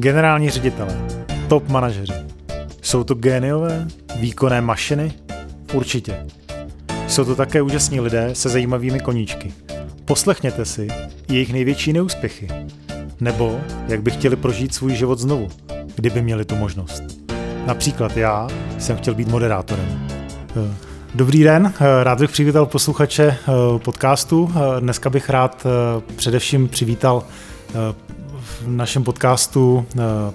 Generální ředitelé, top manažeři. Jsou to géniové, výkonné mašiny? Určitě. Jsou to také úžasní lidé se zajímavými koníčky. Poslechněte si jejich největší neúspěchy. Nebo jak by chtěli prožít svůj život znovu, kdyby měli tu možnost. Například já jsem chtěl být moderátorem. Eh, Dobrý den, eh, rád bych přivítal posluchače eh, podcastu. Dneska bych rád především přivítal v našem podcastu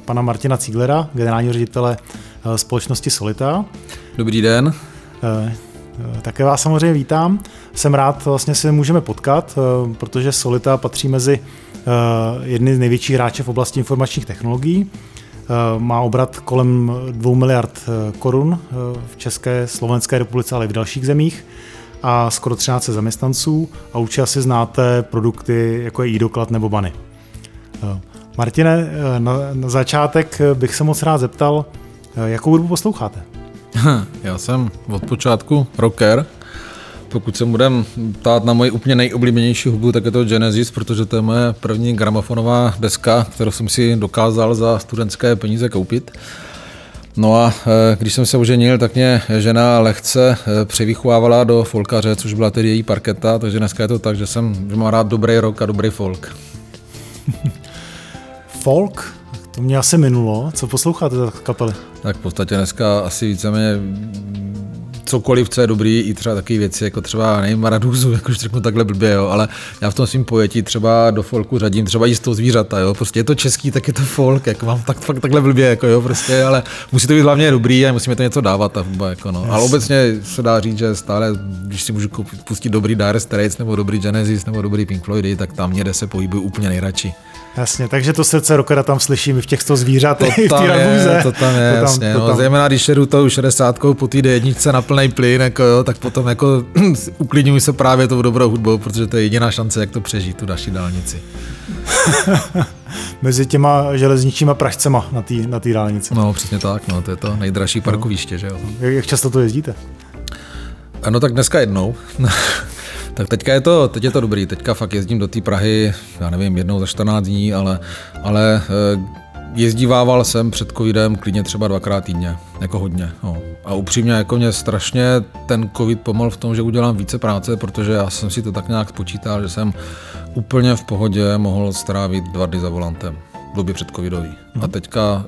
pana Martina Cíglera, generálního ředitele společnosti Solita. Dobrý den. Také vás samozřejmě vítám. Jsem rád, vlastně se můžeme potkat, protože Solita patří mezi jedny z největších hráčů v oblasti informačních technologií. Má obrat kolem 2 miliard korun v České, Slovenské republice, ale i v dalších zemích a skoro 13 zaměstnanců a určitě asi znáte produkty jako je e-doklad nebo bany. Martine, na, na začátek bych se moc rád zeptal, jakou hudbu posloucháte? Já jsem od počátku rocker. Pokud se budem ptát na moji úplně nejoblíbenější hudbu, tak je to Genesis, protože to je moje první gramofonová deska, kterou jsem si dokázal za studentské peníze koupit. No a když jsem se oženil, tak mě žena lehce převychovávala do folkaře, což byla tedy její parketa, takže dneska je to tak, že jsem že mám rád dobrý rock a dobrý folk. folk? To mě asi minulo. Co posloucháte za kapely? Tak v podstatě dneska asi víceméně cokoliv, co je dobrý, i třeba takové věci, jako třeba, nevím, Maraduzu, jakož řeknu takhle blbě, jo, ale já v tom svým pojetí třeba do folku řadím třeba jistou zvířata, jo, prostě je to český, tak je to folk, jako mám tak, fakt takhle blbě, jako jo, prostě, ale musí to být hlavně dobrý a musíme to něco dávat, ta hudba, jako no. Yes. Ale obecně se dá říct, že stále, když si můžu pustit dobrý Dire Straits, nebo dobrý Genesis, nebo dobrý Pink Floydy, tak tam někde se pohybuju úplně nejradši. Jasně, takže to srdce rockera tam slyším v těch 100 zvířat, to v tam je, to tam je, to tam, jasně, to no, tam. zejména když jedu tou 60 po té jedničce na plný plyn, jako jo, tak potom jako uklidňuji se právě tou dobrou hudbou, protože to je jediná šance, jak to přežít, tu další dálnici. Mezi těma železničníma pražcema na té na tý dálnici. No, přesně tak, no, to je to nejdražší parkoviště, no. že jo. Jak často to jezdíte? No tak dneska jednou. Tak teďka je to, teď je to dobrý, teďka fakt jezdím do té Prahy, já nevím, jednou za 14 dní, ale, ale eh, jezdívával jsem před covidem klidně třeba dvakrát týdně, jako hodně. No. A upřímně jako mě strašně ten covid pomohl v tom, že udělám více práce, protože já jsem si to tak nějak spočítal, že jsem úplně v pohodě mohl strávit dva dny za volantem v době před covidový. A mhm. teďka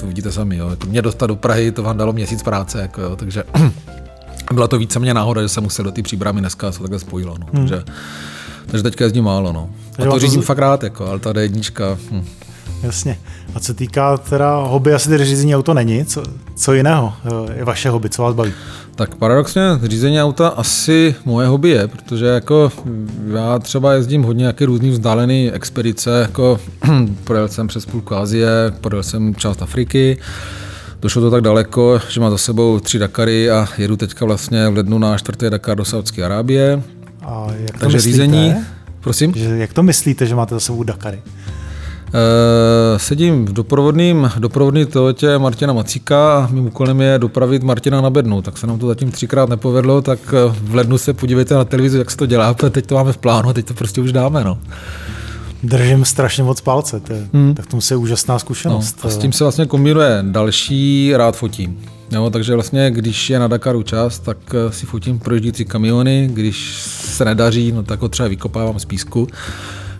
to vidíte sami, jo. Mě dostat do Prahy, to vám dalo měsíc práce, jako jo, takže byla to více mě náhoda, že jsem musel do té příbramy dneska se takhle spojilo. No. Hmm. Takže, takže teďka jezdím málo. No. A to řízím to... fakt rád, jako, ale ta jednička. Hm. Jasně. A co týká teda hobby, asi tedy řízení auto není. Co, co jiného je vaše hobby, co vás baví? Tak paradoxně řízení auta asi moje hobby je, protože jako já třeba jezdím hodně nějaké různý vzdálené expedice, jako projel jsem přes půlku Azie, projel jsem část Afriky, Došlo to tak daleko, že má za sebou tři Dakary a jedu teďka vlastně v lednu na čtvrtý Dakar do Saudské Arábie. A jak to Takže myslíte? řízení, prosím? Že, jak to myslíte, že máte za sebou Dakary? Uh, sedím v doprovodným, doprovodný Toyotě Martina Macíka a mým úkolem je dopravit Martina na bednu. Tak se nám to zatím třikrát nepovedlo, tak eh, v lednu se podívejte na televizi, jak se to dělá, teď to máme v plánu a teď to prostě už dáme. No. Držím strašně moc palce, to je, hmm. tak to musí úžasná zkušenost. No, a s tím se vlastně kombinuje další, rád fotím. Jo, takže vlastně, když je na Dakaru čas, tak eh, si fotím projíždící kamiony, když se nedaří, no tak ho třeba vykopávám z písku.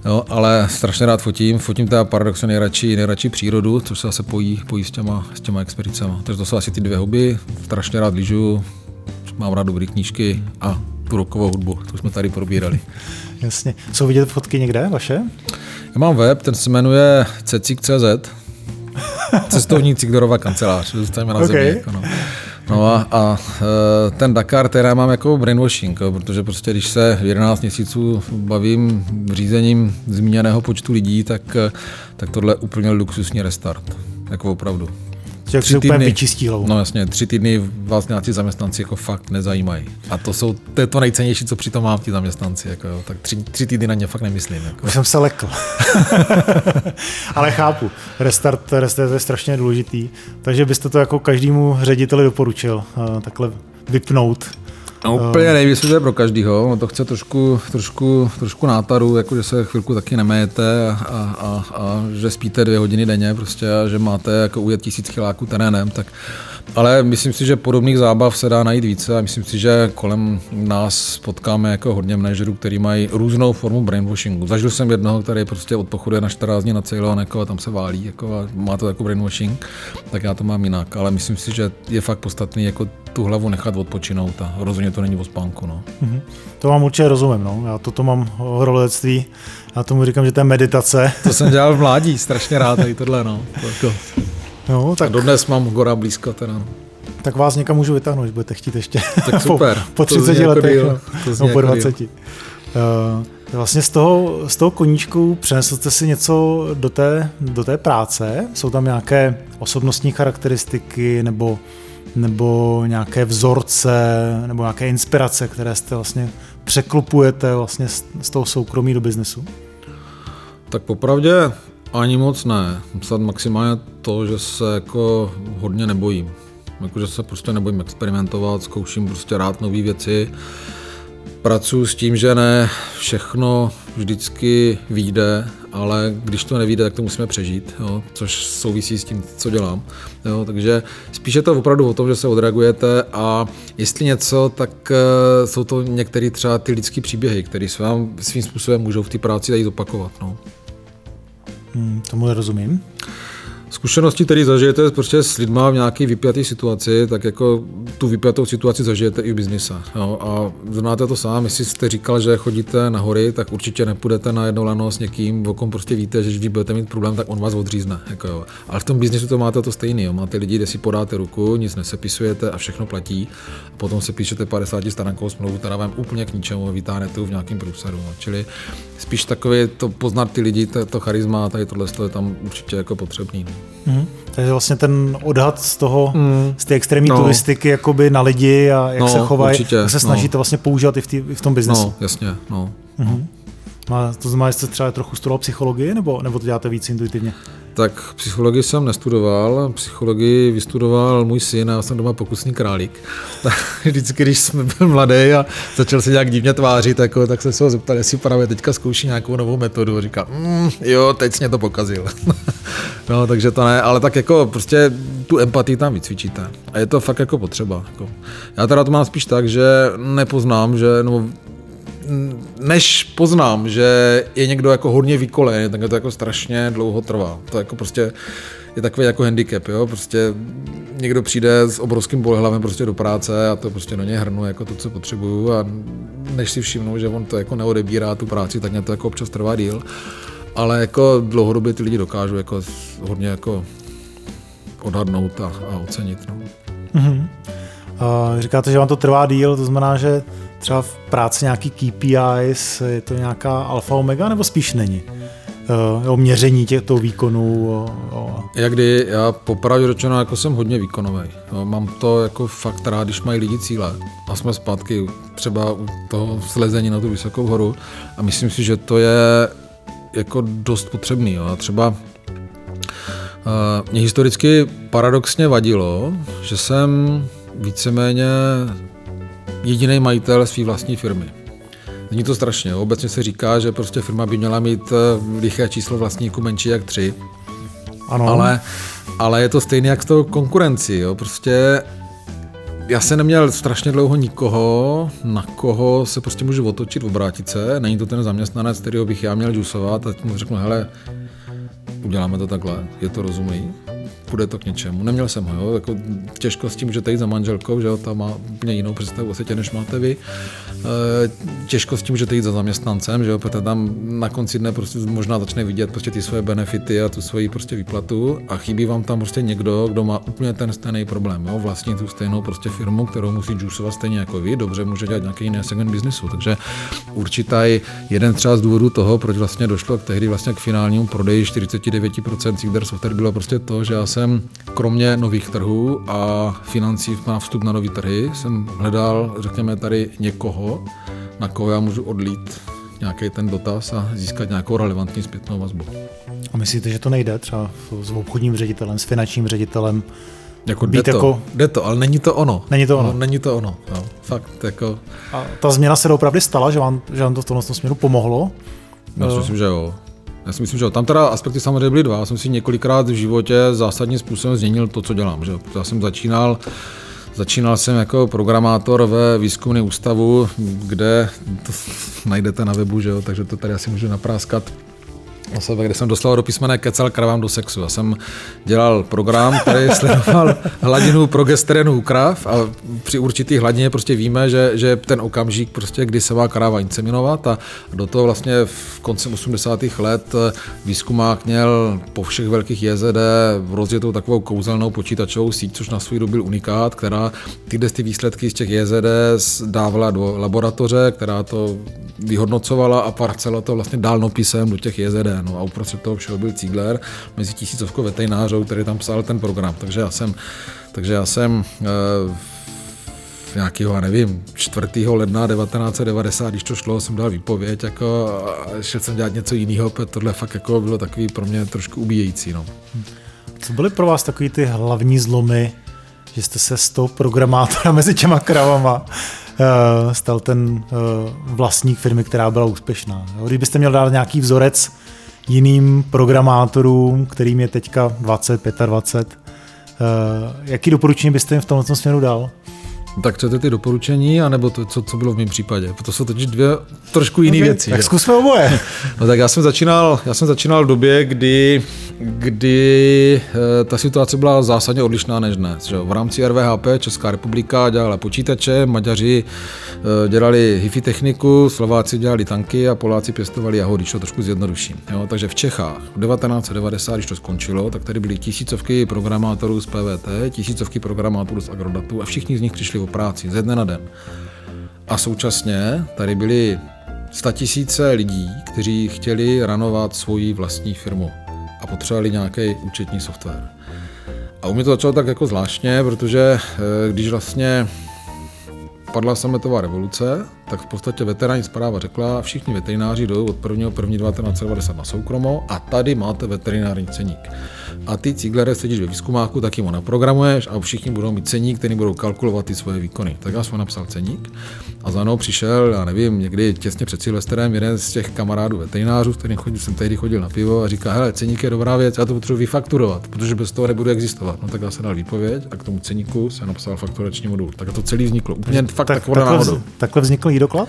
Jo, ale strašně rád fotím. Fotím teda paradoxně nejradši, nejradši přírodu, což se zase pojí, pojí s, těma, s těma expedicema. Takže to jsou asi ty dvě hobby. Strašně rád lyžu, mám rád dobré knížky a tu rokovou hudbu, to jsme tady probírali. Jasně. Jsou vidět fotky někde vaše? Já mám web, ten se jmenuje cecik.cz, cestovní Cigdorova kancelář, zůstaneme na okay. zemi. Jako no. No a, a e, ten Dakar teda mám jako brainwashing, protože prostě když se 11 měsíců bavím řízením zmíněného počtu lidí, tak, tak tohle je úplně luxusní restart. Jako opravdu. Že tři týdny, vyčistí hlavu. No jasně, tři týdny vás nějací zaměstnanci jako fakt nezajímají. A to jsou to, je to nejcennější, co přitom mám ti zaměstnanci. Jako jo. Tak tři, tři týdny na ně fakt nemyslím. Jako. Už jsem se lekl. Ale chápu, restart, restart je strašně důležitý, takže byste to jako každému řediteli doporučil, takhle vypnout No, úplně nevím, jestli to je pro každýho, no to chce trošku, trošku, trošku nátaru, jako že se chvilku taky nemejete a, a, a, a, že spíte dvě hodiny denně prostě a že máte jako ujet tisíc kiláků terénem, tak ale myslím si, že podobných zábav se dá najít více a myslím si, že kolem nás potkáme jako hodně manažerů, kteří mají různou formu brainwashingu. Zažil jsem jednoho, který prostě odpochoduje na 14 dní na Ceylon jako, a tam se válí jako, a má to jako brainwashing, tak já to mám jinak. Ale myslím si, že je fakt podstatný jako tu hlavu nechat odpočinout a rozhodně to není o spánku. No. Mm-hmm. To mám určitě rozumím. No. Já toto mám horolectví. Já tomu říkám, že to je meditace. To jsem dělal v mládí, strašně rád tady tohle. No. To, jako... No, tak... A dodnes mám Gora blízko teda. Tak vás někam můžu vytáhnout, když budete chtít ještě. Tak super. po, po 30 jako letech, díl. no, po 20. Uh, eh, vlastně z toho, z toho koníčku přenesl jste si něco do té, do té práce? Jsou tam nějaké osobnostní charakteristiky nebo, nebo nějaké vzorce nebo nějaké inspirace, které jste vlastně překlopujete vlastně z, z toho soukromí do biznesu? Tak popravdě ani moc ne. Snad maximálně to, že se jako hodně nebojím. Jako, že se prostě nebojím experimentovat, zkouším prostě rád nové věci. Pracuji s tím, že ne všechno vždycky vyjde, ale když to nevíde, tak to musíme přežít, jo, což souvisí s tím, co dělám. Jo, takže spíše to opravdu o tom, že se odreagujete a jestli něco, tak uh, jsou to některé třeba ty lidské příběhy, které se vám svým způsobem můžou v té práci dají zopakovat. No. Hmm, tomu nerozumím. Zkušenosti, které zažijete prostě s lidma v nějaké vypjaté situaci, tak jako tu vypjatou situaci zažijete i v biznise. Jo? A znáte to sám, jestli jste říkal, že chodíte na hory, tak určitě nepůjdete na jedno lano s někým, o kom prostě víte, že když budete mít problém, tak on vás odřízne. Jako jo. Ale v tom biznisu to máte to stejné. Jo? Máte lidi, kde si podáte ruku, nic nesepisujete a všechno platí. A potom se píšete 50 stránkovou smlouvu, která vám úplně k ničemu vytáhnete v nějakém průseru. No. Čili spíš takové to poznat ty lidi, to, to charisma, tady tohle je tam určitě jako potřebný. No. Mm. Takže vlastně ten odhad z toho, mm. z té extrémní no. turistiky jakoby na lidi a jak no, se chovají, jak se snažíte no. vlastně používat i v, tý, i v tom biznesu. No, jasně, no. Mm-hmm. no. To znamená, že jste třeba trochu studoval psychologii, nebo, nebo to děláte víc intuitivně? Tak psychologii jsem nestudoval, psychologii vystudoval můj syn a já jsem doma pokusný králík. Vždycky, když jsme byl mladý a začal se nějak divně tvářit, jako, tak jsem se ho zeptal, jestli právě teďka zkouší nějakou novou metodu. A říká, mm, jo, teď jsi mě to pokazil. no, takže to ne, ale tak jako prostě tu empatii tam vycvičíte. A je to fakt jako potřeba. Jako. Já teda to mám spíš tak, že nepoznám, že, no, než poznám, že je někdo jako hodně vykolený, tak to jako strašně dlouho trvá. To jako prostě je takový jako handicap, jo? prostě někdo přijde s obrovským bolehlavem prostě do práce a to prostě do něj hrnu jako to, co potřebuju a než si všimnu, že on to jako neodebírá tu práci, tak mě to jako občas trvá díl. Ale jako dlouhodobě ty lidi dokážou jako hodně jako odhadnout a, a ocenit. No. Mm-hmm. Uh, říkáte, že vám to trvá díl, to znamená, že třeba v práci nějaký KPIs, je to nějaká alfa omega, nebo spíš není? o měření těchto výkonů. O, o... Jak kdy, já popravdě řečeno jako jsem hodně výkonový. Mám to jako fakt rád, když mají lidi cíle. A jsme zpátky třeba u toho slezení na tu vysokou horu a myslím si, že to je jako dost potřebný. Jo. A třeba mě historicky paradoxně vadilo, že jsem víceméně jediný majitel své vlastní firmy. Není to strašně. Obecně se říká, že prostě firma by měla mít eh, liché číslo vlastníků menší jak tři. Ano. Ale, ale je to stejné jak s tou konkurencí. Jo. Prostě já jsem neměl strašně dlouho nikoho, na koho se prostě můžu otočit, obrátit se. Není to ten zaměstnanec, kterého bych já měl džusovat a mu řeknu, hele, uděláme to takhle, je to rozumí bude to k něčemu. Neměl jsem ho, jo, jako těžko s tím můžete jít za manželkou, že jo, ta má úplně jinou představu o světě, než máte vy. E, těžko s tím můžete jít za zaměstnancem, že jo, protože tam na konci dne prostě možná začne vidět prostě ty svoje benefity a tu svoji prostě výplatu a chybí vám tam prostě někdo, kdo má úplně ten stejný problém, jo, vlastně tu stejnou prostě firmu, kterou musí džusovat stejně jako vy, dobře může dělat nějaký jiný segment biznesu, takže určitý jeden třeba z důvodů toho, proč vlastně došlo k tehdy vlastně k finálnímu prodeji 49% Sigder Software bylo prostě to, že já jsem kromě nových trhů a financí na vstup na nové trhy jsem hledal, řekněme, tady někoho, na koho já můžu odlít nějaký ten dotaz a získat nějakou relevantní zpětnou vazbu. A myslíte, že to nejde třeba s obchodním ředitelem, s finančním ředitelem Jako být jde to, jako... jde to, ale není to ono. Není to ono. No, není to ono, no, fakt, jako... A ta změna se opravdu stala, že vám, že vám to v tomhle směru pomohlo? Já si myslím, že jo. Já si myslím, že jo. Tam teda aspekty samozřejmě byly dva. Já jsem si několikrát v životě zásadním způsobem změnil to, co dělám. Že? Já jsem začínal Začínal jsem jako programátor ve výzkumném ústavu, kde to najdete na webu, že jo? takže to tady asi můžu napráskat na sebe, kde jsem dostal do písmene kecal kravám do sexu. Já jsem dělal program, který sledoval hladinu progesteronu u krav a při určitý hladině prostě víme, že, že ten okamžik, prostě, kdy se má kráva inseminovat a do toho vlastně v koncem 80. let výzkumák měl po všech velkých JZD rozjetou takovou kouzelnou počítačovou síť, což na svůj dobu byl unikát, která tyhle ty výsledky z těch JZD dávala do laboratoře, která to vyhodnocovala a parcela to vlastně dálnopisem do těch JZD no a uprostřed toho všeho byl Cígler mezi tisícovkou veterinářů, který tam psal ten program. Takže já jsem, takže já jsem e, nějakého, já nevím, 4. ledna 1990, když to šlo, jsem dal výpověď jako, šel jsem dělat něco jiného, protože tohle fakt jako bylo takový pro mě trošku ubíjející. No. Co byly pro vás takový ty hlavní zlomy, že jste se z toho programátora mezi těma kravama uh, stal ten uh, vlastník firmy, která byla úspěšná. Kdybyste měl dát nějaký vzorec jiným programátorům, kterým je teďka 20, 25. Uh, jaký doporučení byste jim v tomto směru dal? Tak chcete ty doporučení, anebo to, co, co bylo v mém případě? To jsou totiž dvě trošku jiné okay, věci. Tak zkusme oboje. No tak já jsem začínal, já jsem začínal v době, kdy, kdy e, ta situace byla zásadně odlišná než dnes. Že? V rámci RVHP Česká republika dělala počítače, Maďaři e, dělali hifi techniku, Slováci dělali tanky a Poláci pěstovali jahody, to trošku zjednoduším. Jo? Takže v Čechách v 1990, když to skončilo, tak tady byly tisícovky programátorů z PVT, tisícovky programátorů z Agrodatu a všichni z nich přišli o práci ze dne na den. A současně tady byly tisíce lidí, kteří chtěli ranovat svoji vlastní firmu a potřebovali nějaký účetní software. A u mě to začalo tak jako zvláštně, protože eh, když vlastně padla sametová revoluce, tak v podstatě veterání zpráva řekla, všichni veterináři jdou od 1. 1. 1990 na soukromo a tady máte veterinární ceník a ty Ciglere sedíš ve výzkumáku, tak jim ho naprogramuješ a všichni budou mít ceník, který budou kalkulovat ty svoje výkony. Tak já jsem napsal ceník a za mnou přišel, já nevím, někdy těsně před Silvestrem jeden z těch kamarádů veterinářů, který chodil, jsem tehdy chodil na pivo a říká, hele, ceník je dobrá věc, já to potřebuji vyfakturovat, protože bez toho nebude existovat. No tak já jsem dal výpověď a k tomu ceníku jsem napsal fakturační modul. Tak to celý vzniklo. Úplně fakt tak, takhle, takhle, takhle vznikl i doklad?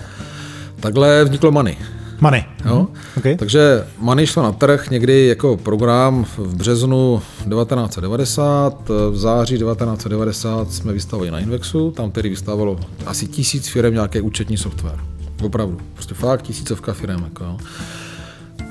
Takhle vzniklo Money. Money. Jo? Mhm. Okay. Takže Money šlo na trh někdy jako program v březnu 1990, v září 1990 jsme vystavili na Invexu, tam tedy vystavilo asi tisíc firm nějaký účetní software. Opravdu, prostě fakt tisícovka firm. Jako, jo.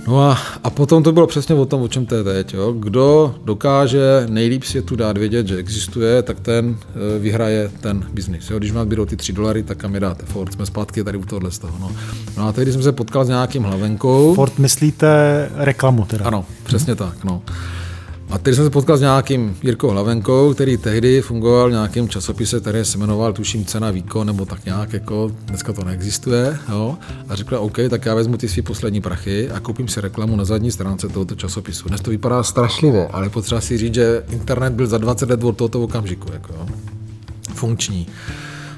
No a, a potom to bylo přesně o tom, o čem to je teď. Jo. Kdo dokáže nejlíp světu dát vědět, že existuje, tak ten e, vyhraje ten biznis. Jo. Když vám bydou ty 3 dolary, tak kam je dáte? Ford, jsme zpátky tady u tohohle z toho. No. no a tehdy jsem se potkal s nějakým hlavenkou. Ford myslíte reklamu teda? Ano, přesně hmm. tak. No. A teď jsem se potkal s nějakým Jirkou Hlavenkou, který tehdy fungoval v nějakém časopise, který se jmenoval, tuším, Cena výkon, nebo tak nějak, jako dneska to neexistuje. Jo? A řekl, OK, tak já vezmu ty svý poslední prachy a koupím si reklamu na zadní stránce tohoto časopisu. Dnes to vypadá strašlivě, ale potřeba si říct, že internet byl za 20 let od tohoto okamžiku. Jako, jo? Funkční.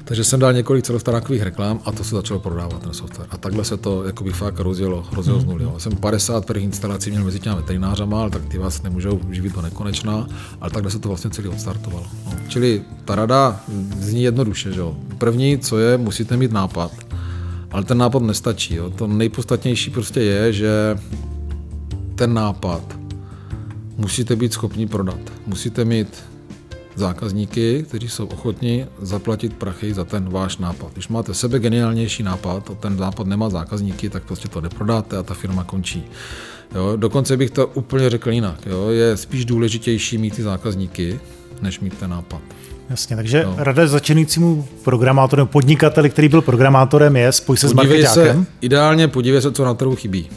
Takže jsem dal několik celostrákových reklam a to se začalo prodávat ten software. A takhle se to jakoby fakt rozjelo, rozjelo z nuly. Jsem 50 prvních instalací měl mezi těmi veterinářama, ale tak ty vás nemůžou živit do nekonečná, ale takhle se to vlastně celý odstartovalo. No. Čili ta rada zní jednoduše, že jo. První, co je, musíte mít nápad. Ale ten nápad nestačí. Jo. To nejpodstatnější prostě je, že ten nápad musíte být schopni prodat. Musíte mít zákazníky, kteří jsou ochotní zaplatit prachy za ten váš nápad. Když máte sebe geniálnější nápad a ten nápad nemá zákazníky, tak prostě to neprodáte a ta firma končí. Jo, dokonce bych to úplně řekl jinak. Jo, je spíš důležitější mít ty zákazníky, než mít ten nápad. Jasně, takže no. rada začínajícímu programátorem, podnikateli, který byl programátorem, je spoj se podívej s marketákem. Se, ideálně podívej se, co na trhu chybí.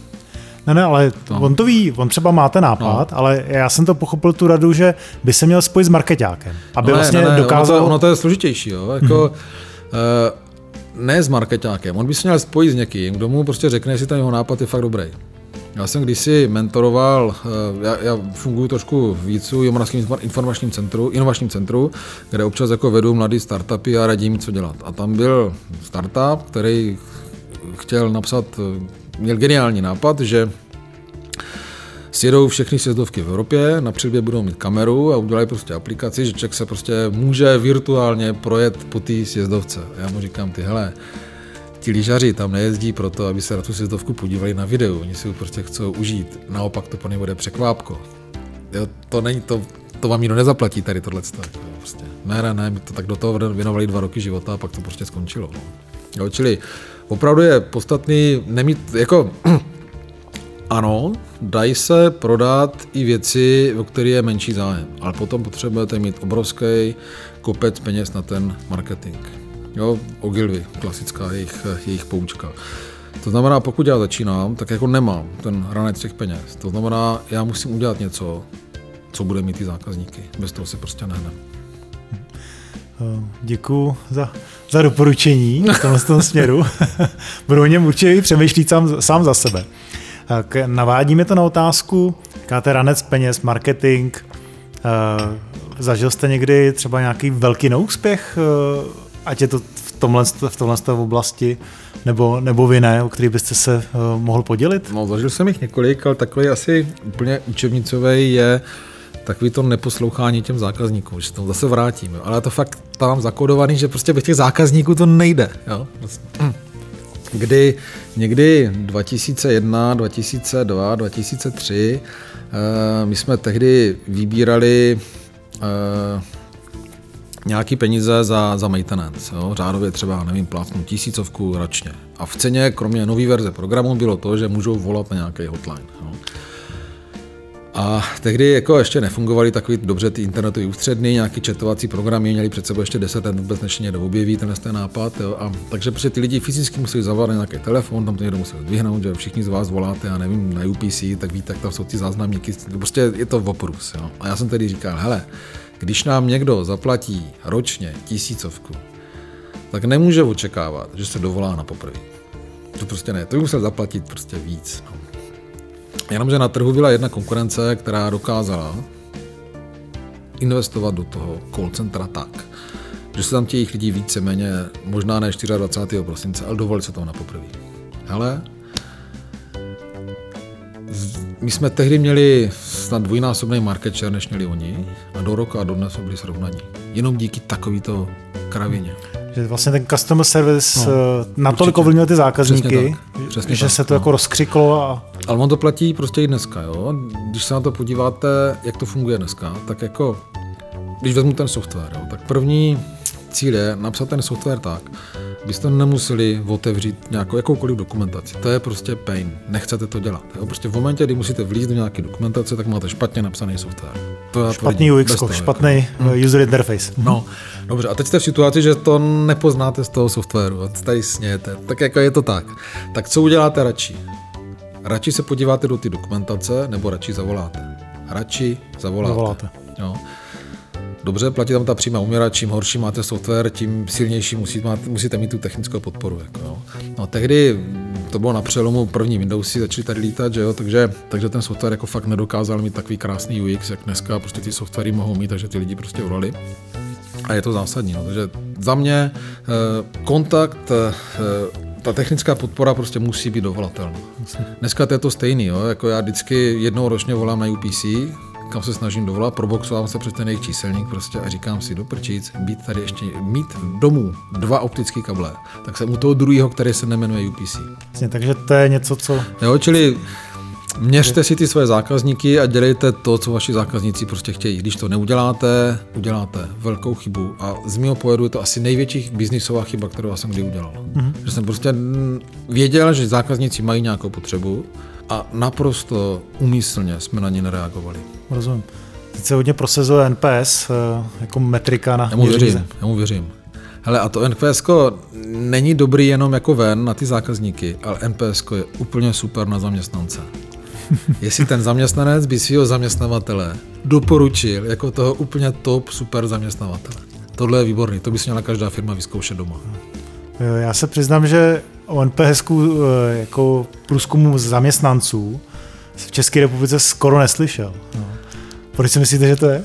Ne, ne, ale no. on to ví, on třeba má ten nápad, no. ale já jsem to pochopil tu radu, že by se měl spojit s marketákem, aby no ne, vlastně ne, ne, dokázal... Ono to, ono to je složitější, jo, jako... Hmm. Uh, ne s marketákem, on by se měl spojit s někým, kdo mu prostě řekne, jestli ten jeho nápad je fakt dobrý. Já jsem kdysi mentoroval, eh, já, já funguji trošku v vícu Jihomoravském informačním centru, inovačním centru, kde občas jako vedu mladý startupy a radím, co dělat. A tam byl startup, který chtěl napsat, eh, měl geniální nápad, že sjedou všechny sjezdovky v Evropě, na předbě budou mít kameru a udělají prostě aplikaci, že člověk se prostě může virtuálně projet po té sjezdovce. Já mu říkám, ty hele, ti lyžaři tam nejezdí proto, aby se na tu sjezdovku podívali na videu, oni si ho prostě chcou užít. Naopak to pro ně bude překvápko. Jo, to není to, to vám nikdo nezaplatí tady tohle. Prostě. Ne, ne, ne, my to tak do toho věnovali dva roky života a pak to prostě skončilo. No. Jo, čili opravdu je podstatný nemít, jako ano, dají se prodat i věci, o které je menší zájem, ale potom potřebujete mít obrovský kopec peněz na ten marketing. Jo, Ogilvy, klasická jejich, jejich poučka. To znamená, pokud já začínám, tak jako nemám ten ranec těch peněz. To znamená, já musím udělat něco, co bude mít ty zákazníky. Bez toho se prostě nehne. Děkuji za, za doporučení v tomhle tom směru. Budu o něm určitě přemýšlet sám, sám za sebe. Navádíme to na otázku, jaká je ranec peněz, marketing. Zažil jste někdy třeba nějaký velký neúspěch ať je to v tomhle, v tomhle oblasti, nebo, nebo vy ne, o který byste se uh, mohl podělit? No, zažil jsem jich několik, ale takový asi úplně učebnicový je takový to neposlouchání těm zákazníkům, že to zase vrátím. Ale to fakt tam zakodovaný, že prostě bez těch zákazníků to nejde. Jo? Kdy někdy 2001, 2002, 2003 uh, my jsme tehdy vybírali uh, nějaký peníze za, za maintenance, jo? řádově třeba, nevím, plátnu tisícovku ročně. A v ceně, kromě nové verze programu, bylo to, že můžou volat na nějaký hotline. Jo? A tehdy jako ještě nefungovaly takový dobře ty internetové ústředny, nějaký četovací programy, měli před sebou ještě 10 let, vůbec než někdo objeví ten, ten nápad. Jo? A, takže prostě ty lidi fyzicky museli zavolat nějaký telefon, tam to někdo musel zdvihnout, že všichni z vás voláte, já nevím, na UPC, tak víte, tak tam jsou ty záznamníky, prostě je to oprus. Jo? A já jsem tedy říkal, hele, když nám někdo zaplatí ročně tisícovku, tak nemůže očekávat, že se dovolá na poprvé. To prostě ne, to by musel zaplatit prostě víc. No. Jenomže na trhu byla jedna konkurence, která dokázala investovat do toho call centra tak, že se tam těch lidí víceméně, možná ne 24. prosince, ale dovolit se toho na poprvé. Ale my jsme tehdy měli snad dvojnásobný market share, než měli oni a do roka a do dnes byli srovnaní. Jenom díky takovýto kravině. Že vlastně ten customer service no, eh, natolik ovlivnil ty zákazníky, Přesně tak. Přesně že tak, se to no. jako rozkřiklo. A... Ale on to platí prostě i dneska. Jo? Když se na to podíváte, jak to funguje dneska, tak jako, když vezmu ten software, jo, tak první cíl je napsat ten software tak, byste nemuseli otevřít nějakou jakoukoliv dokumentaci. To je prostě pain. Nechcete to dělat. Jo? Prostě v momentě, kdy musíte vlít do nějaké dokumentace, tak máte špatně napsaný software. To Špatný UX, toho, špatný jako. Hmm. user interface. No, dobře. A teď jste v situaci, že to nepoznáte z toho softwaru. A tady snějete. Tak jako je to tak. Tak co uděláte radši? Radši se podíváte do ty dokumentace, nebo radši zavoláte? Radši zavoláte. zavoláte. Jo. Dobře, platí tam ta přímá úměra, čím horší máte software, tím silnější musíte, musíte mít tu technickou podporu. Jako, jo. No, tehdy to bylo na přelomu první Windowsy, začaly tady lítat, že jo, takže, takže ten software jako fakt nedokázal mít takový krásný UX, jak dneska prostě ty softwary mohou mít, takže ty lidi prostě volali. A je to zásadní. No. Takže za mě eh, kontakt, eh, ta technická podpora prostě musí být dovolatelná. Dneska to je to stejný, jo? jako já vždycky jednou ročně volám na UPC, kam se snažím dovolat, proboxovám se přes ten jejich číselník prostě a říkám si do prčíc, být tady ještě, mít domů dva optické kable, tak jsem u toho druhého, který se nemenuje UPC. Vlastně, takže to je něco, co... Jo, čili Měřte si ty své zákazníky a dělejte to, co vaši zákazníci prostě chtějí. Když to neuděláte, uděláte velkou chybu. A z mého pohledu je to asi největší biznisová chyba, kterou jsem kdy udělal. Mm-hmm. Že jsem prostě věděl, že zákazníci mají nějakou potřebu a naprosto umyslně jsme na ně nereagovali. Rozumím. Teď se hodně prosazuje NPS eh, jako metrika na Já mu věřím, já mu věřím. Hele, a to NPS není dobrý jenom jako ven na ty zákazníky, ale NPS je úplně super na zaměstnance. Jestli ten zaměstnanec by svého zaměstnavatele doporučil jako toho úplně top super zaměstnavatele. Tohle je výborný, to by si měla každá firma vyzkoušet doma. Já se přiznám, že o NPS eh, jako průzkumu zaměstnanců v České republice skoro neslyšel. No. Proč si myslíte, že to je?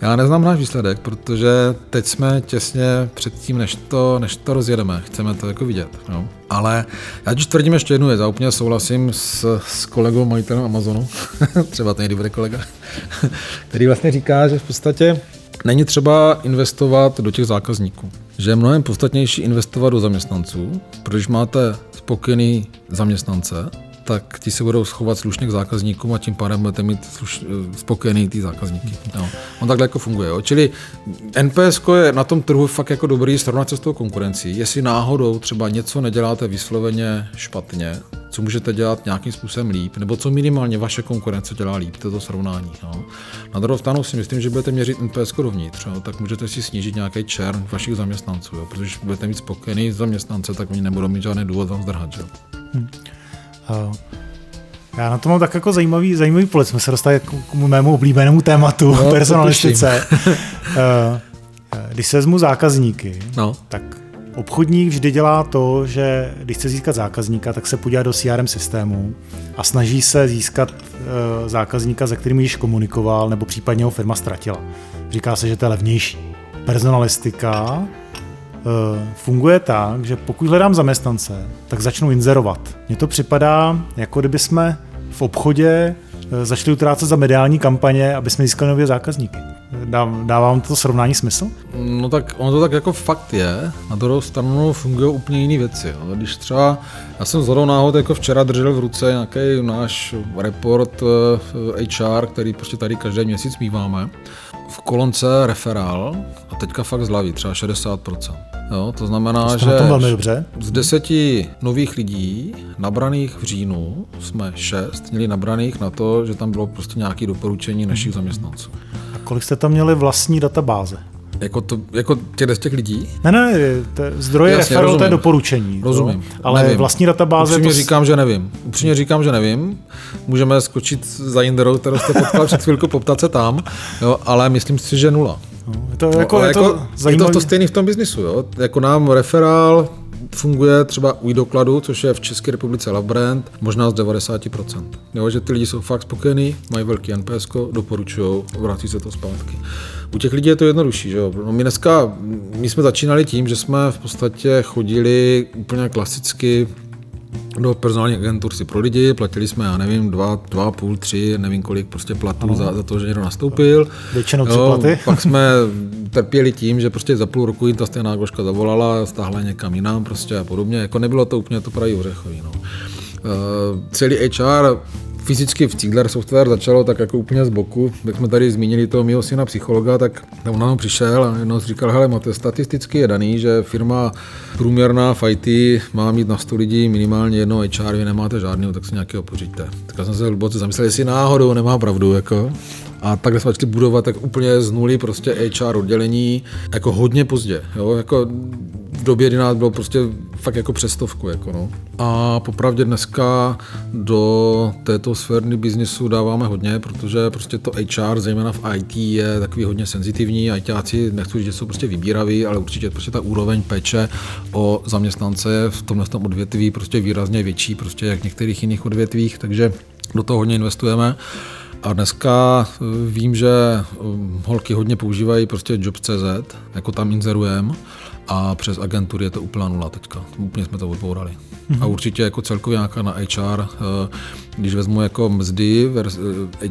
Já neznám náš výsledek, protože teď jsme těsně před tím, než to, než to rozjedeme. Chceme to jako vidět. No. Ale já už tvrdím ještě jednu věc. Já úplně souhlasím s, s kolegou majitelem Amazonu, třeba ten bude kolega, který vlastně říká, že v podstatě není třeba investovat do těch zákazníků. Že je mnohem podstatnější investovat do zaměstnanců, protože máte spokojený zaměstnance, tak ti se budou schovat slušně k zákazníkům a tím pádem budete mít sluš, eh, spokojený ty zákazníky. No. On takhle jako funguje. Jo. Čili NPS je na tom trhu fakt jako dobrý srovnat se s tou konkurencí. Jestli náhodou třeba něco neděláte vysloveně špatně, co můžete dělat nějakým způsobem líp, nebo co minimálně vaše konkurence dělá líp, to srovnání. No. Na druhou stranu si myslím, že budete měřit NPS dovnitř, jo, tak můžete si snížit nějaký čern vašich zaměstnanců, jo, protože budete mít spokojený zaměstnance, tak oni nebudou mít žádný důvod vám zdrhat. Jo. Hmm. Já na to mám tak jako zajímavý, zajímavý pohled. Jsme se dostali k mému oblíbenému tématu no, personalistice. Eh, když se vezmu zákazníky, no. tak obchodník vždy dělá to, že když chce získat zákazníka, tak se podívá do CRM systému a snaží se získat uh, zákazníka, se kterým již komunikoval, nebo případně ho firma ztratila. Říká se, že to je levnější. Personalistika Eh, funguje tak, že pokud hledám zaměstnance, tak začnu inzerovat. Mně to připadá, jako kdyby jsme v obchodě eh, začali utrácet za mediální kampaně, aby jsme získali nové zákazníky. Dává vám to srovnání smysl? No tak ono to tak jako fakt je. Na druhou stranu fungují úplně jiné věci. Jo. Když třeba, já jsem z náhod jako včera držel v ruce nějaký náš report HR, eh, který prostě tady každý měsíc míváme. V kolonce referál a teďka fakt zlaví třeba 60%. Jo, to znamená, to že velmi dobře. z deseti nových lidí nabraných v říjnu jsme šest měli nabraných na to, že tam bylo prostě nějaké doporučení našich zaměstnanců. A kolik jste tam měli vlastní databáze? Jako, to, jako těch, z těch lidí? Ne, ne, to je, zdroje Jasně, referál, to je doporučení. Rozumím. To, ale nevím. vlastní databáze... Upřímně to... říkám, že nevím. Upřímně říkám, že nevím. Můžeme skočit za Jinderou, kterou jste potkal před chvilkou, poptat se tam, jo, ale myslím si, že nula. No, je to, jako, no, je, to jako, je to to stejný v tom biznisu. Jo? Jako nám referál funguje třeba u dokladu, což je v České republice Love Brand, možná z 90%. Jo, že ty lidi jsou fakt spokojení, mají velký NPS, doporučují, vrací se to zpátky. U těch lidí je to jednodušší. Že jo? No my dneska, my jsme začínali tím, že jsme v podstatě chodili úplně klasicky do personální agentur si pro lidi, platili jsme, já nevím, dva, dva půl, tři, nevím kolik prostě platů za, za, to, že někdo nastoupil. Většinou tři platy. Pak jsme trpěli tím, že prostě za půl roku jim ta stejná goška zavolala, stáhla někam jinam prostě a podobně. Jako nebylo to úplně to pravý ořechový. No. Uh, celý HR fyzicky v Ziegler Software začalo tak jako úplně z boku. Jak jsme tady zmínili toho mého syna psychologa, tak on nám přišel a jednou říkal, hele, máte statisticky je daný, že firma průměrná v IT má mít na 100 lidí minimálně jedno HR, vy nemáte žádného, tak si nějakého pořiďte. Tak jsem se hluboce zamyslel, jestli náhodou nemá pravdu. Jako. A takhle jsme začali budovat tak úplně z nuly prostě HR oddělení, jako hodně pozdě. Jo? Jako době, kdy nás bylo prostě fakt jako přestovku. Jako no. A popravdě dneska do této sféry biznisu dáváme hodně, protože prostě to HR, zejména v IT, je takový hodně senzitivní. ITáci nechci říct, že jsou prostě vybíraví, ale určitě prostě ta úroveň péče o zaměstnance v tomhle tom odvětví prostě výrazně větší, prostě jak v některých jiných odvětvích, takže do toho hodně investujeme. A dneska eh, vím, že eh, holky hodně používají prostě Jobs.cz, jako tam inzerujeme a přes agentury je to úplná nula teďka. Úplně jsme to odbourali. Mm-hmm. A určitě jako celkově nějaká na HR, eh, když vezmu jako mzdy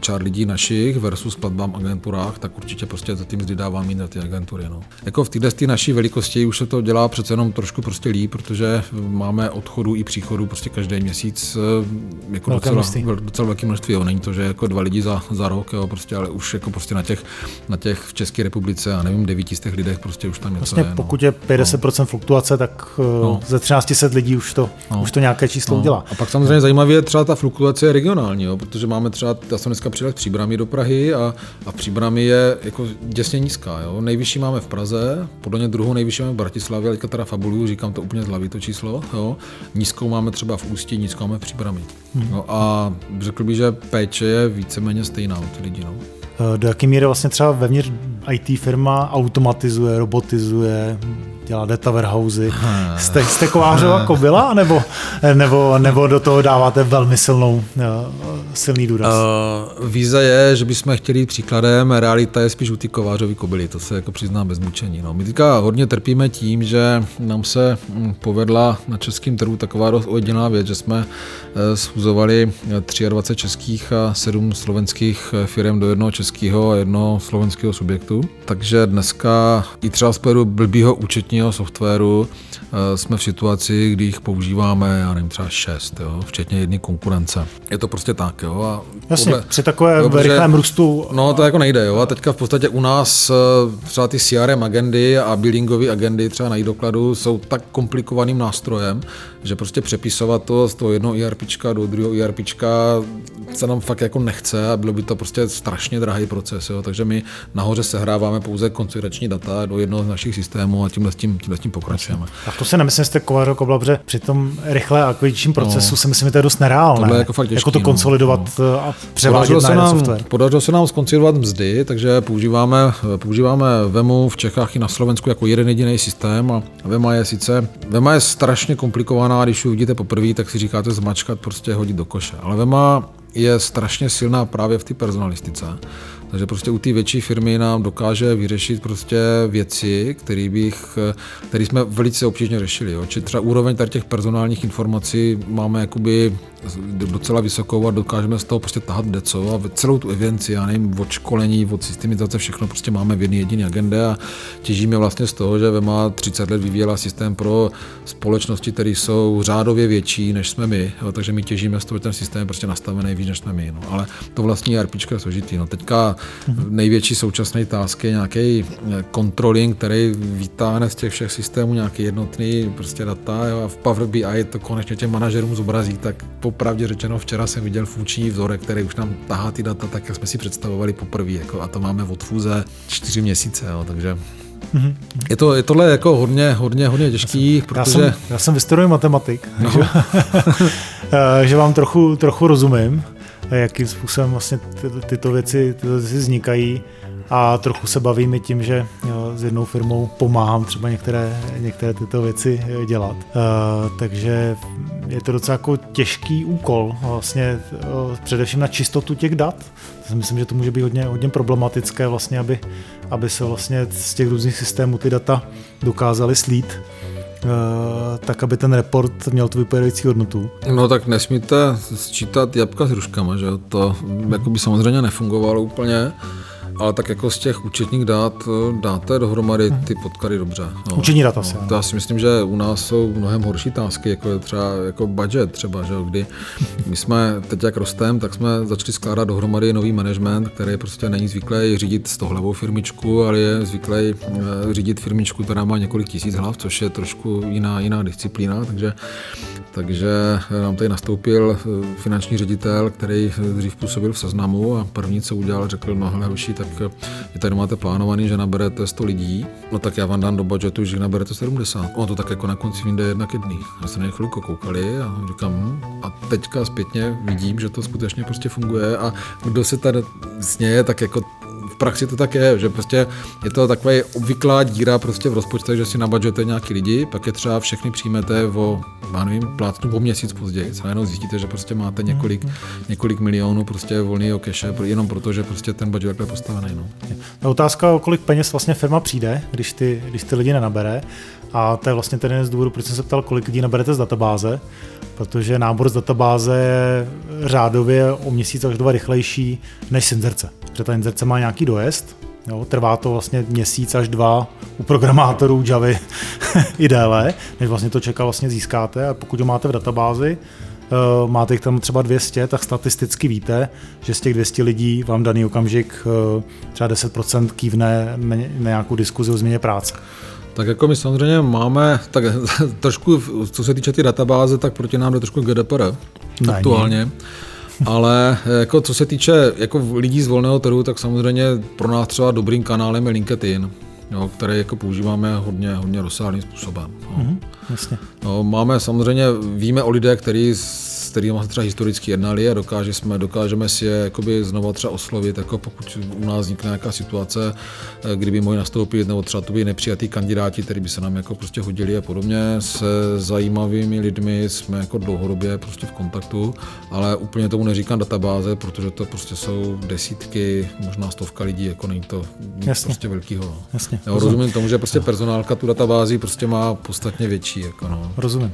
HR eh, lidí našich versus platbám agenturách, tak určitě prostě za ty mzdy dávám jiné ty agentury. No. Jako v této naší velikosti už se to dělá přece jenom trošku prostě líp, protože máme odchodu i příchodu prostě každý měsíc eh, jako docela, docela velké množství. Jo. Není to, že jako dva lidi za, za rok, jo, prostě, ale už jako prostě na těch, na těch v České republice, a nevím, devíti z těch lidech prostě už tam něco vlastně je. No. Pokud je 50% no. fluktuace, tak no. ze 1300 lidí už to, no. už to nějaké číslo no. udělá. A pak samozřejmě zajímavě je třeba ta fluktuace je regionální, jo, protože máme třeba, já jsem dneska přijel Příbrami do Prahy a, a Příbrami je jako děsně nízká. Jo. Nejvyšší máme v Praze, podle mě druhou nejvyšší máme v Bratislavě, teďka teda fabuluju, říkám to úplně z hlavy to číslo. Jo. Nízkou máme třeba v Ústí, nízkou máme v Příbrami. Hmm. No, a řekl bych, že péče je víceméně stejná u těch lidí. No. Do jaké míry vlastně třeba vevnitř IT firma automatizuje, robotizuje, dělá data warehousey. Jste, jste kovářová kobila, nebo, nebo, nebo do toho dáváte velmi silnou, silný důraz? Uh, víza je, že bychom chtěli jít příkladem, realita je spíš u ty kovářové kobily, to se jako přiznám bez mučení. No. My teďka hodně trpíme tím, že nám se hm, povedla na českém trhu taková dost ojediná věc, že jsme eh, schůzovali 23 českých a 7 slovenských firm do jednoho českého a jednoho slovenského subjektu. Takže dneska i třeba z pohledu blbýho účetního softwaru. eh, jsme v situaci, kdy jich používáme, já nevím, třeba šest, jo, včetně jedné konkurence. Je to prostě tak, jo. A Jasně, podle, při takové jo, rychlém růstu. No, to jako nejde, jo. A teďka v podstatě u nás eh, třeba ty CRM agendy a billingové agendy třeba na dokladu jsou tak komplikovaným nástrojem, že prostě přepisovat to z toho jednoho ERPčka do druhého ERPčka se nám fakt jako nechce a bylo by to prostě strašně drahý proces. Jo. Takže my nahoře sehráváme pouze konfigurační data do jednoho z našich systémů a tímhle s tím, tímhle s tím pokračujeme. A to si nemyslím, že jste Kovaro Kobla, protože při tom rychle akvizičním procesu no, si myslím, že to je dost nereálné. je jako, fakt těžký, jako to konsolidovat no. no. a převádět podařilo na se nám, software. Podařilo se nám skonsolidovat mzdy, takže používáme, používáme VEMu v Čechách i na Slovensku jako jeden jediný systém a VEMA je sice, VEMA je strašně komplikovaná, když ji uvidíte poprvé, tak si říkáte zmačkat, prostě hodit do koše. Ale VEMA je strašně silná právě v té personalistice. Takže prostě u té větší firmy nám dokáže vyřešit prostě věci, které bych, které jsme velice obtížně řešili. Jo. Či třeba úroveň tady těch personálních informací máme jakoby docela vysokou a dokážeme z toho prostě tahat deco a celou tu evidenci, já nevím, od školení, od systemizace, všechno prostě máme v jedné jediné agendě a těžíme vlastně z toho, že VEMA 30 let vyvíjela systém pro společnosti, které jsou řádově větší, než jsme my, jo, takže my těžíme z toho, že ten systém je prostě nastavený víc, než jsme my. No. Ale to vlastní ERP je složitý. No. Teďka největší současný task je nějaký controlling, který vytáhne z těch všech systémů nějaký jednotný prostě data jo, a v Power BI to konečně těm manažerům zobrazí, tak po popravdě řečeno, včera jsem viděl funkční vzorek, který už nám tahá ty data tak, jak jsme si představovali poprvé. Jako, a to máme od fůze čtyři měsíce, jo, takže Mm-hmm. Je, to, je tohle jako hodně, hodně, hodně těžký, já protože... Já jsem, já jsem vystudovaný matematik, no. že, že vám trochu, trochu rozumím, jakým způsobem vlastně ty, tyto věci, tyto věci vznikají a trochu se bavím i tím, že jo, s jednou firmou pomáhám třeba některé, některé tyto věci eh, dělat. Uh, takže je to docela jako těžký úkol, vlastně především na čistotu těch dat. Já myslím, že to může být hodně, hodně problematické, vlastně, aby, aby se vlastně z těch různých systémů ty data dokázaly slít. Tak, aby ten report měl tu vypovědající hodnotu. No tak nesmíte sčítat jabka s hruškama, že to jako by samozřejmě nefungovalo úplně ale tak jako z těch účetních dát eh, dáte dohromady mhm. ty podklady dobře. No. Účetní data. No, já si myslím, že u nás jsou mnohem horší tásky, jako je třeba jako budget třeba, že kdy my jsme teď jak rostem, tak jsme začali skládat dohromady nový management, který prostě není zvyklý řídit s tohlevou firmičku, ale je zvyklý eh, řídit firmičku, která má několik tisíc hlav, což je trošku jiná, jiná disciplína, takže takže nám tady nastoupil eh, finanční ředitel, který dřív působil v seznamu a první, co udělal, řekl, no hele tak vy tady máte plánovaný, že naberete 100 lidí, no tak já vám dám do budžetu, že naberete 70. Ono to tak jako na konci vyjde jedna ke dní. Já jsem na chvilku koukali a říkám, hm, a teďka zpětně vidím, že to skutečně prostě funguje a kdo se tady sněje, tak jako v praxi to tak je, že prostě je to taková obvyklá díra prostě v rozpočtu, že si nabadžete nějaký lidi, pak je třeba všechny přijmete o, já nevím, plátnu o měsíc později. A jenom zjistíte, že prostě máte několik, několik milionů prostě volného keše, jenom proto, že prostě ten budget je postavený. No. no. Otázka, o kolik peněz vlastně firma přijde, když ty, když ty lidi nenabere. A to je vlastně ten jeden z důvodů, proč jsem se ptal, kolik lidí naberete z databáze, protože nábor z databáze je řádově o měsíc až dva rychlejší než z inzerce. Protože ta inzerce má nějaký dojezd, jo, trvá to vlastně měsíc až dva u programátorů Javy i déle, než vlastně to čeká vlastně získáte a pokud ho máte v databázi, uh, máte jich tam třeba 200, tak statisticky víte, že z těch 200 lidí vám daný okamžik uh, třeba 10% kývne na nějakou diskuzi o změně práce. Tak jako my samozřejmě máme, tak trošku, co se týče ty databáze, tak proti nám jde trošku GDPR ne, aktuálně. Ale jako co se týče jako lidí z volného trhu, tak samozřejmě pro nás třeba dobrým kanálem je LinkedIn, jo, který jako používáme hodně, hodně rozsáhlým způsobem. Mm-hmm, jasně. No, máme samozřejmě, víme o lidech, kteří kterými jsme třeba historicky jednali a dokáže jsme, dokážeme si je jakoby znova třeba oslovit, jako pokud u nás vznikne nějaká situace, eh, kdyby mohli nastoupit, nebo třeba to by nepřijatý kandidáti, kteří by se nám jako prostě hodili a podobně. Se zajímavými lidmi jsme jako dlouhodobě prostě v kontaktu, ale úplně tomu neříkám databáze, protože to prostě jsou desítky, možná stovka lidí, jako není to Jasně. prostě velkýho. Jasně. Jo, rozumím tomu, že prostě personálka tu databázi prostě má podstatně větší. Jako no. Rozumím.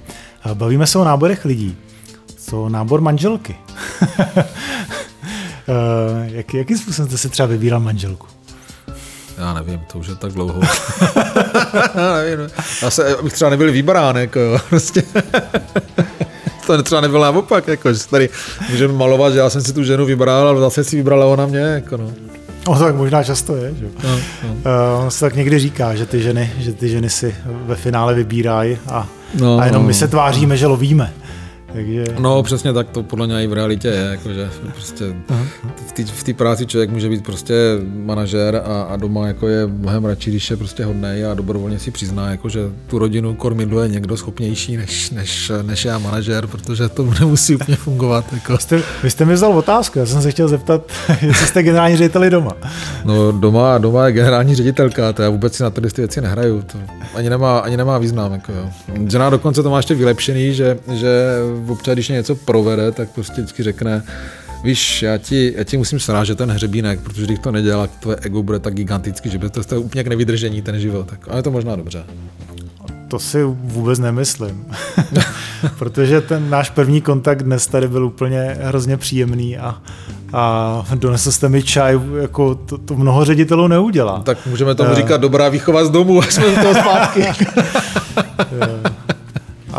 Bavíme se o náborech lidí. Co nábor manželky? Eh, jak, jakým způsobem jste si třeba vybíral manželku? Já nevím, to už je tak dlouho. nevím, já se, abych třeba nebyl vybrán, jako jo, prostě. to třeba nebylo naopak, jako, že tady můžeme malovat, že já jsem si tu ženu vybral, ale zase si vybrala ona mě, jako no. No tak možná často je, že? No, no. Uh, se tak někdy říká, že ty ženy, že ty ženy si ve finále vybírají a, no, a jenom my se tváříme, že lovíme. Takže... No přesně tak to podle mě i v realitě je, jakože prostě v té práci člověk může být prostě manažer a, a doma jako je mnohem radši, když je prostě hodnej a dobrovolně si přizná, jako že tu rodinu kormidluje někdo schopnější než, než, než já manažer, protože to nemusí úplně fungovat. Jako. Vy, jste, vy jste mi vzal otázku, já jsem se chtěl zeptat, jestli jste generální řediteli doma. No doma, doma je generální ředitelka, to já vůbec si na ty věci nehraju, to ani nemá, ani nemá význam. Jako jo. Žena dokonce to má ještě vylepšený, že, že občas, když něco provede, tak prostě vždycky řekne, víš, já ti, já ti musím srážet ten hřebínek, protože když to nedělá, tvoje ego bude tak gigantický, že by to, to úplně k nevydržení ten život. Tak, ale je to možná dobře. To si vůbec nemyslím. protože ten náš první kontakt dnes tady byl úplně hrozně příjemný a, a donesl jste mi čaj, jako to, to mnoho ředitelů neudělá. Tak můžeme tomu uh, říkat dobrá výchova z domu, až jsme z toho zpátky.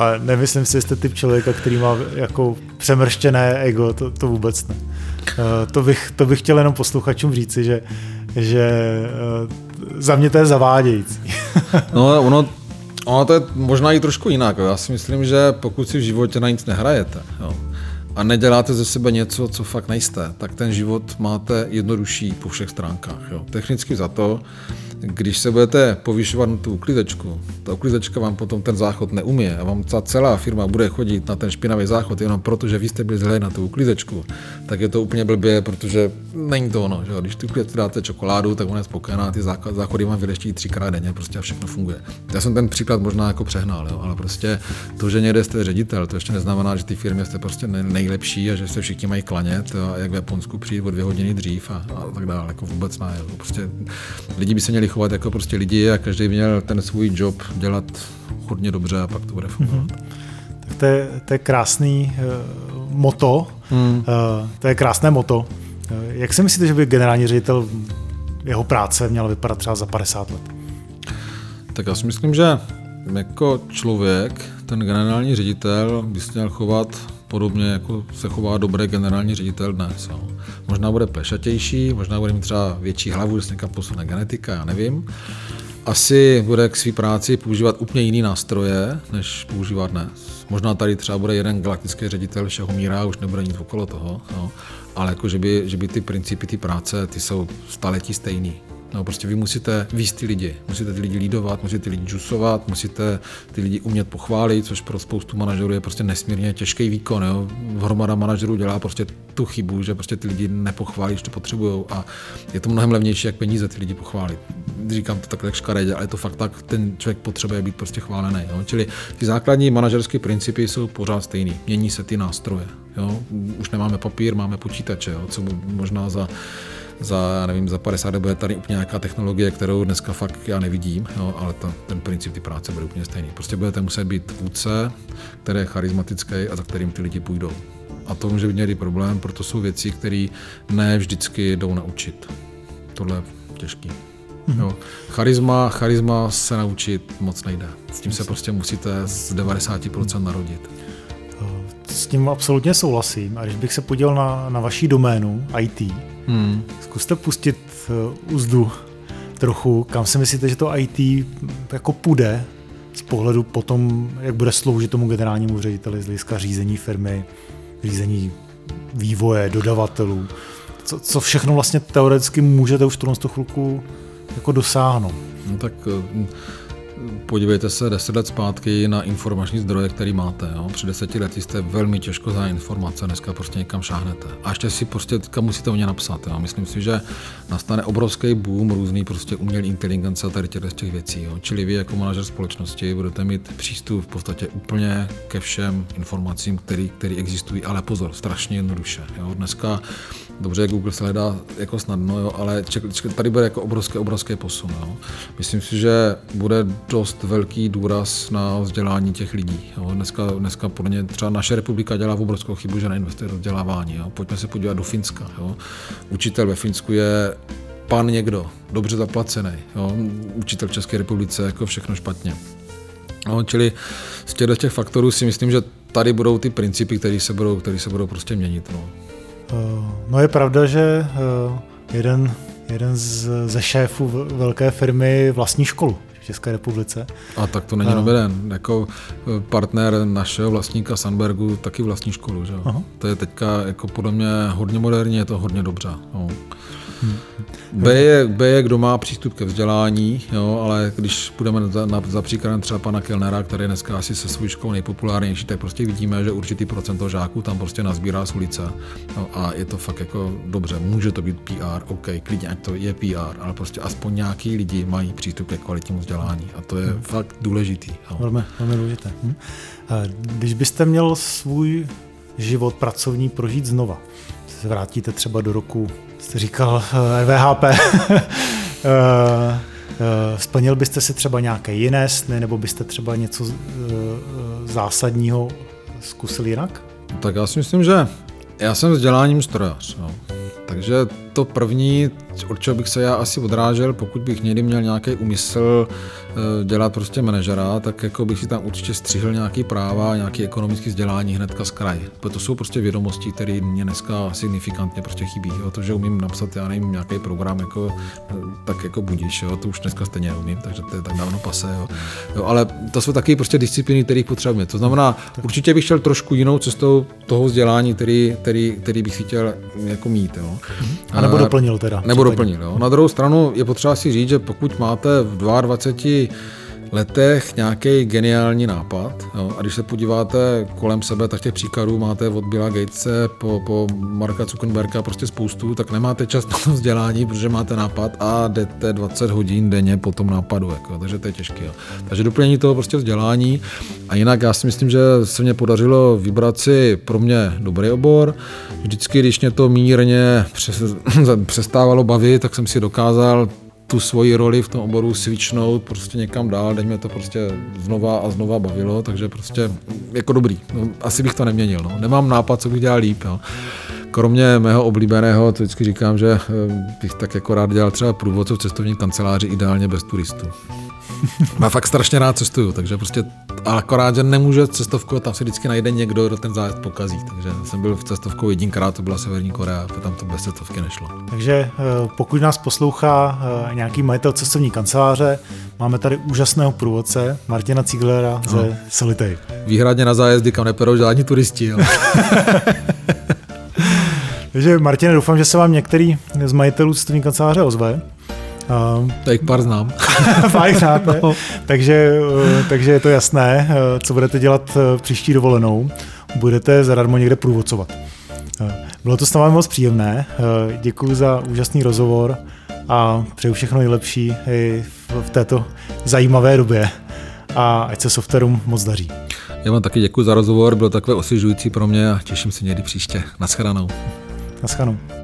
Ale nemyslím si, že jste typ člověka, který má jako přemrštěné ego, to, to vůbec ne. Uh, to, bych, to bych chtěl jenom posluchačům říci, že, že uh, za mě to je zavádějící. no ono, ono to je možná i trošku jinak. Já si myslím, že pokud si v životě na nic nehrajete, jo, a neděláte ze sebe něco, co fakt nejste, tak ten život máte jednodušší po všech stránkách. Jo. Technicky za to, když se budete povyšovat na tu uklizečku, ta uklizečka vám potom ten záchod neumí a vám ta celá firma bude chodit na ten špinavý záchod jenom proto, že vy jste byli zlé na tu uklizečku, tak je to úplně blbě, protože není to ono. Že? Když tu uklizečku dáte čokoládu, tak ona je spokojená, ty záchody vám vyleští třikrát denně, prostě a všechno funguje. Já jsem ten příklad možná jako přehnal, jo? ale prostě to, že někde jste ředitel, to ještě neznamená, že ty firmy jste prostě nejlepší a že se všichni mají klanět a jak v Japonsku přijít o dvě hodiny dřív a, a tak dále. Jako vůbec ne. Prostě lidi by se měli chovat jako prostě lidi a každý měl ten svůj job dělat hodně dobře a pak to bude fungovat. Mm-hmm. Tak to je, to je krásný uh, moto, mm. uh, to je krásné moto. Uh, jak si myslíte, že by generální ředitel jeho práce měl vypadat třeba za 50 let? Tak já si myslím, že jako člověk, ten generální ředitel by se měl chovat podobně, jako se chová dobrý generální ředitel dnes. Jo. Možná bude plešatější, možná bude mít třeba větší hlavu, že se někam posune genetika, já nevím. Asi bude k své práci používat úplně jiný nástroje, než používá dnes. Možná tady třeba bude jeden galaktický ředitel všeho míra, už nebude nic okolo toho, jo. ale jako, že, by, že by ty principy ty práce, ty jsou staletí stejný. No, prostě vy musíte víc ty lidi, musíte ty lidi lídovat, musíte ty lidi džusovat, musíte ty lidi umět pochválit, což pro spoustu manažerů je prostě nesmírně těžký výkon. Jo. Hromada manažerů dělá prostě tu chybu, že prostě ty lidi nepochválí, že to potřebují a je to mnohem levnější, jak peníze ty lidi pochválit. Říkám to takhle škaredě, ale je to fakt tak, ten člověk potřebuje být prostě chválený. Jo. Čili ty základní manažerské principy jsou pořád stejný. Mění se ty nástroje. Jo. Už nemáme papír, máme počítače, jo, co možná za za, já nevím, za 50 let bude tady úplně nějaká technologie, kterou dneska fakt já nevidím, jo, ale ta, ten princip ty práce bude úplně stejný. Prostě budete muset být vůdce, který je charismatický a za kterým ty lidi půjdou. A to může být někdy problém, proto jsou věci, které ne vždycky jdou naučit. Tohle je těžký. Mm-hmm. Jo. Charisma, charisma se naučit moc nejde. S tím se prostě musíte z 90% narodit. S tím absolutně souhlasím. A když bych se podíval na, na vaší doménu IT, hmm. zkuste pustit uh, úzdu trochu, kam si myslíte, že to IT jako půjde z pohledu potom, jak bude sloužit tomu generálnímu řediteli z hlediska řízení firmy, řízení vývoje, dodavatelů. Co, co všechno vlastně teoreticky můžete už v tuhle chvilku jako dosáhnout? No tak eh, podívejte se deset let zpátky na informační zdroje, který máte. Jo. Před deseti lety jste velmi těžko za informace, dneska prostě někam šáhnete. A ještě si prostě teďka musíte o ně napsat. Jo. Myslím si, že nastane obrovský boom různý prostě umělý inteligence a tady těch, těch věcí. Jo. Čili vy jako manažer společnosti budete mít přístup v podstatě úplně ke všem informacím, které existují, ale pozor, strašně jednoduše. Jo. Dneska dobře, Google se hledá jako snadno, jo, ale tady bude jako obrovský, obrovský posun. Jo. Myslím si, že bude dost velký důraz na vzdělání těch lidí. Jo. Dneska, dneska podle mě třeba naše republika dělá v obrovskou chybu, že neinvestuje do vzdělávání. Jo. Pojďme se podívat do Finska. Jo. Učitel ve Finsku je pan někdo, dobře zaplacený. Jo. Učitel v České republice jako všechno špatně. No, čili z těch faktorů si myslím, že tady budou ty principy, které se budou, které se budou prostě měnit. No. No je pravda, že eh, jeden, jeden z, ze šéfů velké firmy vlastní školu v České republice. A tak to není jenom jeden. Jako eh, partner našeho vlastníka Sandbergu taky vlastní školu. Že? To je teďka jako podle mě hodně moderní, je to hodně dobře. No. Hmm. B je, B je, kdo má přístup ke vzdělání, jo, ale když půjdeme za, na, za příkladem třeba pana Kellnera, který je dneska asi se svou školou nejpopulárnější, tak prostě vidíme, že určitý procento žáků tam prostě nazbírá z ulice jo, a je to fakt jako dobře, může to být PR, OK, klidně, ať to je PR, ale prostě aspoň nějaký lidi mají přístup ke kvalitnímu vzdělání a to je hmm. fakt důležitý. Jo. Velmi, velmi důležité. Hm? Když byste měl svůj život pracovní prožít znova, vrátíte třeba do roku jste říkal RVHP, eh, eh, eh, splnil byste si třeba nějaké jiné sny, nebo byste třeba něco zásadního zkusil jinak? Tak já si myslím, že já jsem vzděláním strojař. No. Takže to první, od čeho bych se já asi odrážel, pokud bych někdy měl nějaký úmysl eh, dělat prostě manažera, tak jako bych si tam určitě střihl nějaký práva, nějaký ekonomický vzdělání hnedka z kraje. To jsou prostě vědomosti, které mě dneska signifikantně prostě chybí. Jo. To, že umím napsat, já nevím, nějaký program, jako, eh, tak jako budíš, jo. to už dneska stejně umím, takže to je tak dávno pase. Jo. Jo, ale to jsou taky prostě disciplíny, které potřebujeme. To znamená, určitě bych šel trošku jinou cestou toho vzdělání, který, který, který bych si chtěl jako mít. Jo. A nebo doplnil teda. Nebo doplnil. Jo. Na druhou stranu je potřeba si říct, že pokud máte v 22 letech nějaký geniální nápad. Jo? A když se podíváte kolem sebe, tak těch příkladů máte od Billa Gatese po, po Marka Zuckerberga prostě spoustu, tak nemáte čas na to vzdělání, protože máte nápad a jdete 20 hodin denně po tom nápadu. Jako, takže to je těžké. Takže doplnění toho prostě vzdělání. A jinak já si myslím, že se mě podařilo vybrat si pro mě dobrý obor. Vždycky, když mě to mírně přestávalo bavit, tak jsem si dokázal tu svoji roli v tom oboru svičnout prostě někam dál, teď mě to prostě znova a znova bavilo, takže prostě jako dobrý. No, asi bych to neměnil, no. nemám nápad, co bych dělal líp. Jo. Kromě mého oblíbeného, to vždycky říkám, že eh, bych tak jako rád dělal třeba průvodce v cestovní kanceláři, ideálně bez turistů. Já fakt strašně rád cestuju, takže prostě ale akorát, že nemůže cestovku, tam si vždycky najde někdo, kdo ten zájezd pokazí. Takže jsem byl v cestovkou jedinkrát, to byla Severní Korea, a tam to bez cestovky nešlo. Takže eh, pokud nás poslouchá eh, nějaký majitel cestovní kanceláře, máme tady úžasného průvodce Martina Cíglera ze no. Solitej. Výhradně na zájezdy, kam neperou žádní turisti. Takže Martine, doufám, že se vám některý z majitelů cestovní kanceláře ozve. Uh, tak pár znám. pár znáte. No. takže, uh, takže je to jasné, uh, co budete dělat uh, příští dovolenou. Budete zadarmo někde průvodcovat. Bylo to s námi moc příjemné. Děkuji za úžasný rozhovor a přeju všechno nejlepší i v této zajímavé době. A ať se softwarům moc daří. Já vám taky děkuji za rozhovor, bylo takové osvěžující pro mě a těším se někdy příště. Naschledanou. Naschledanou.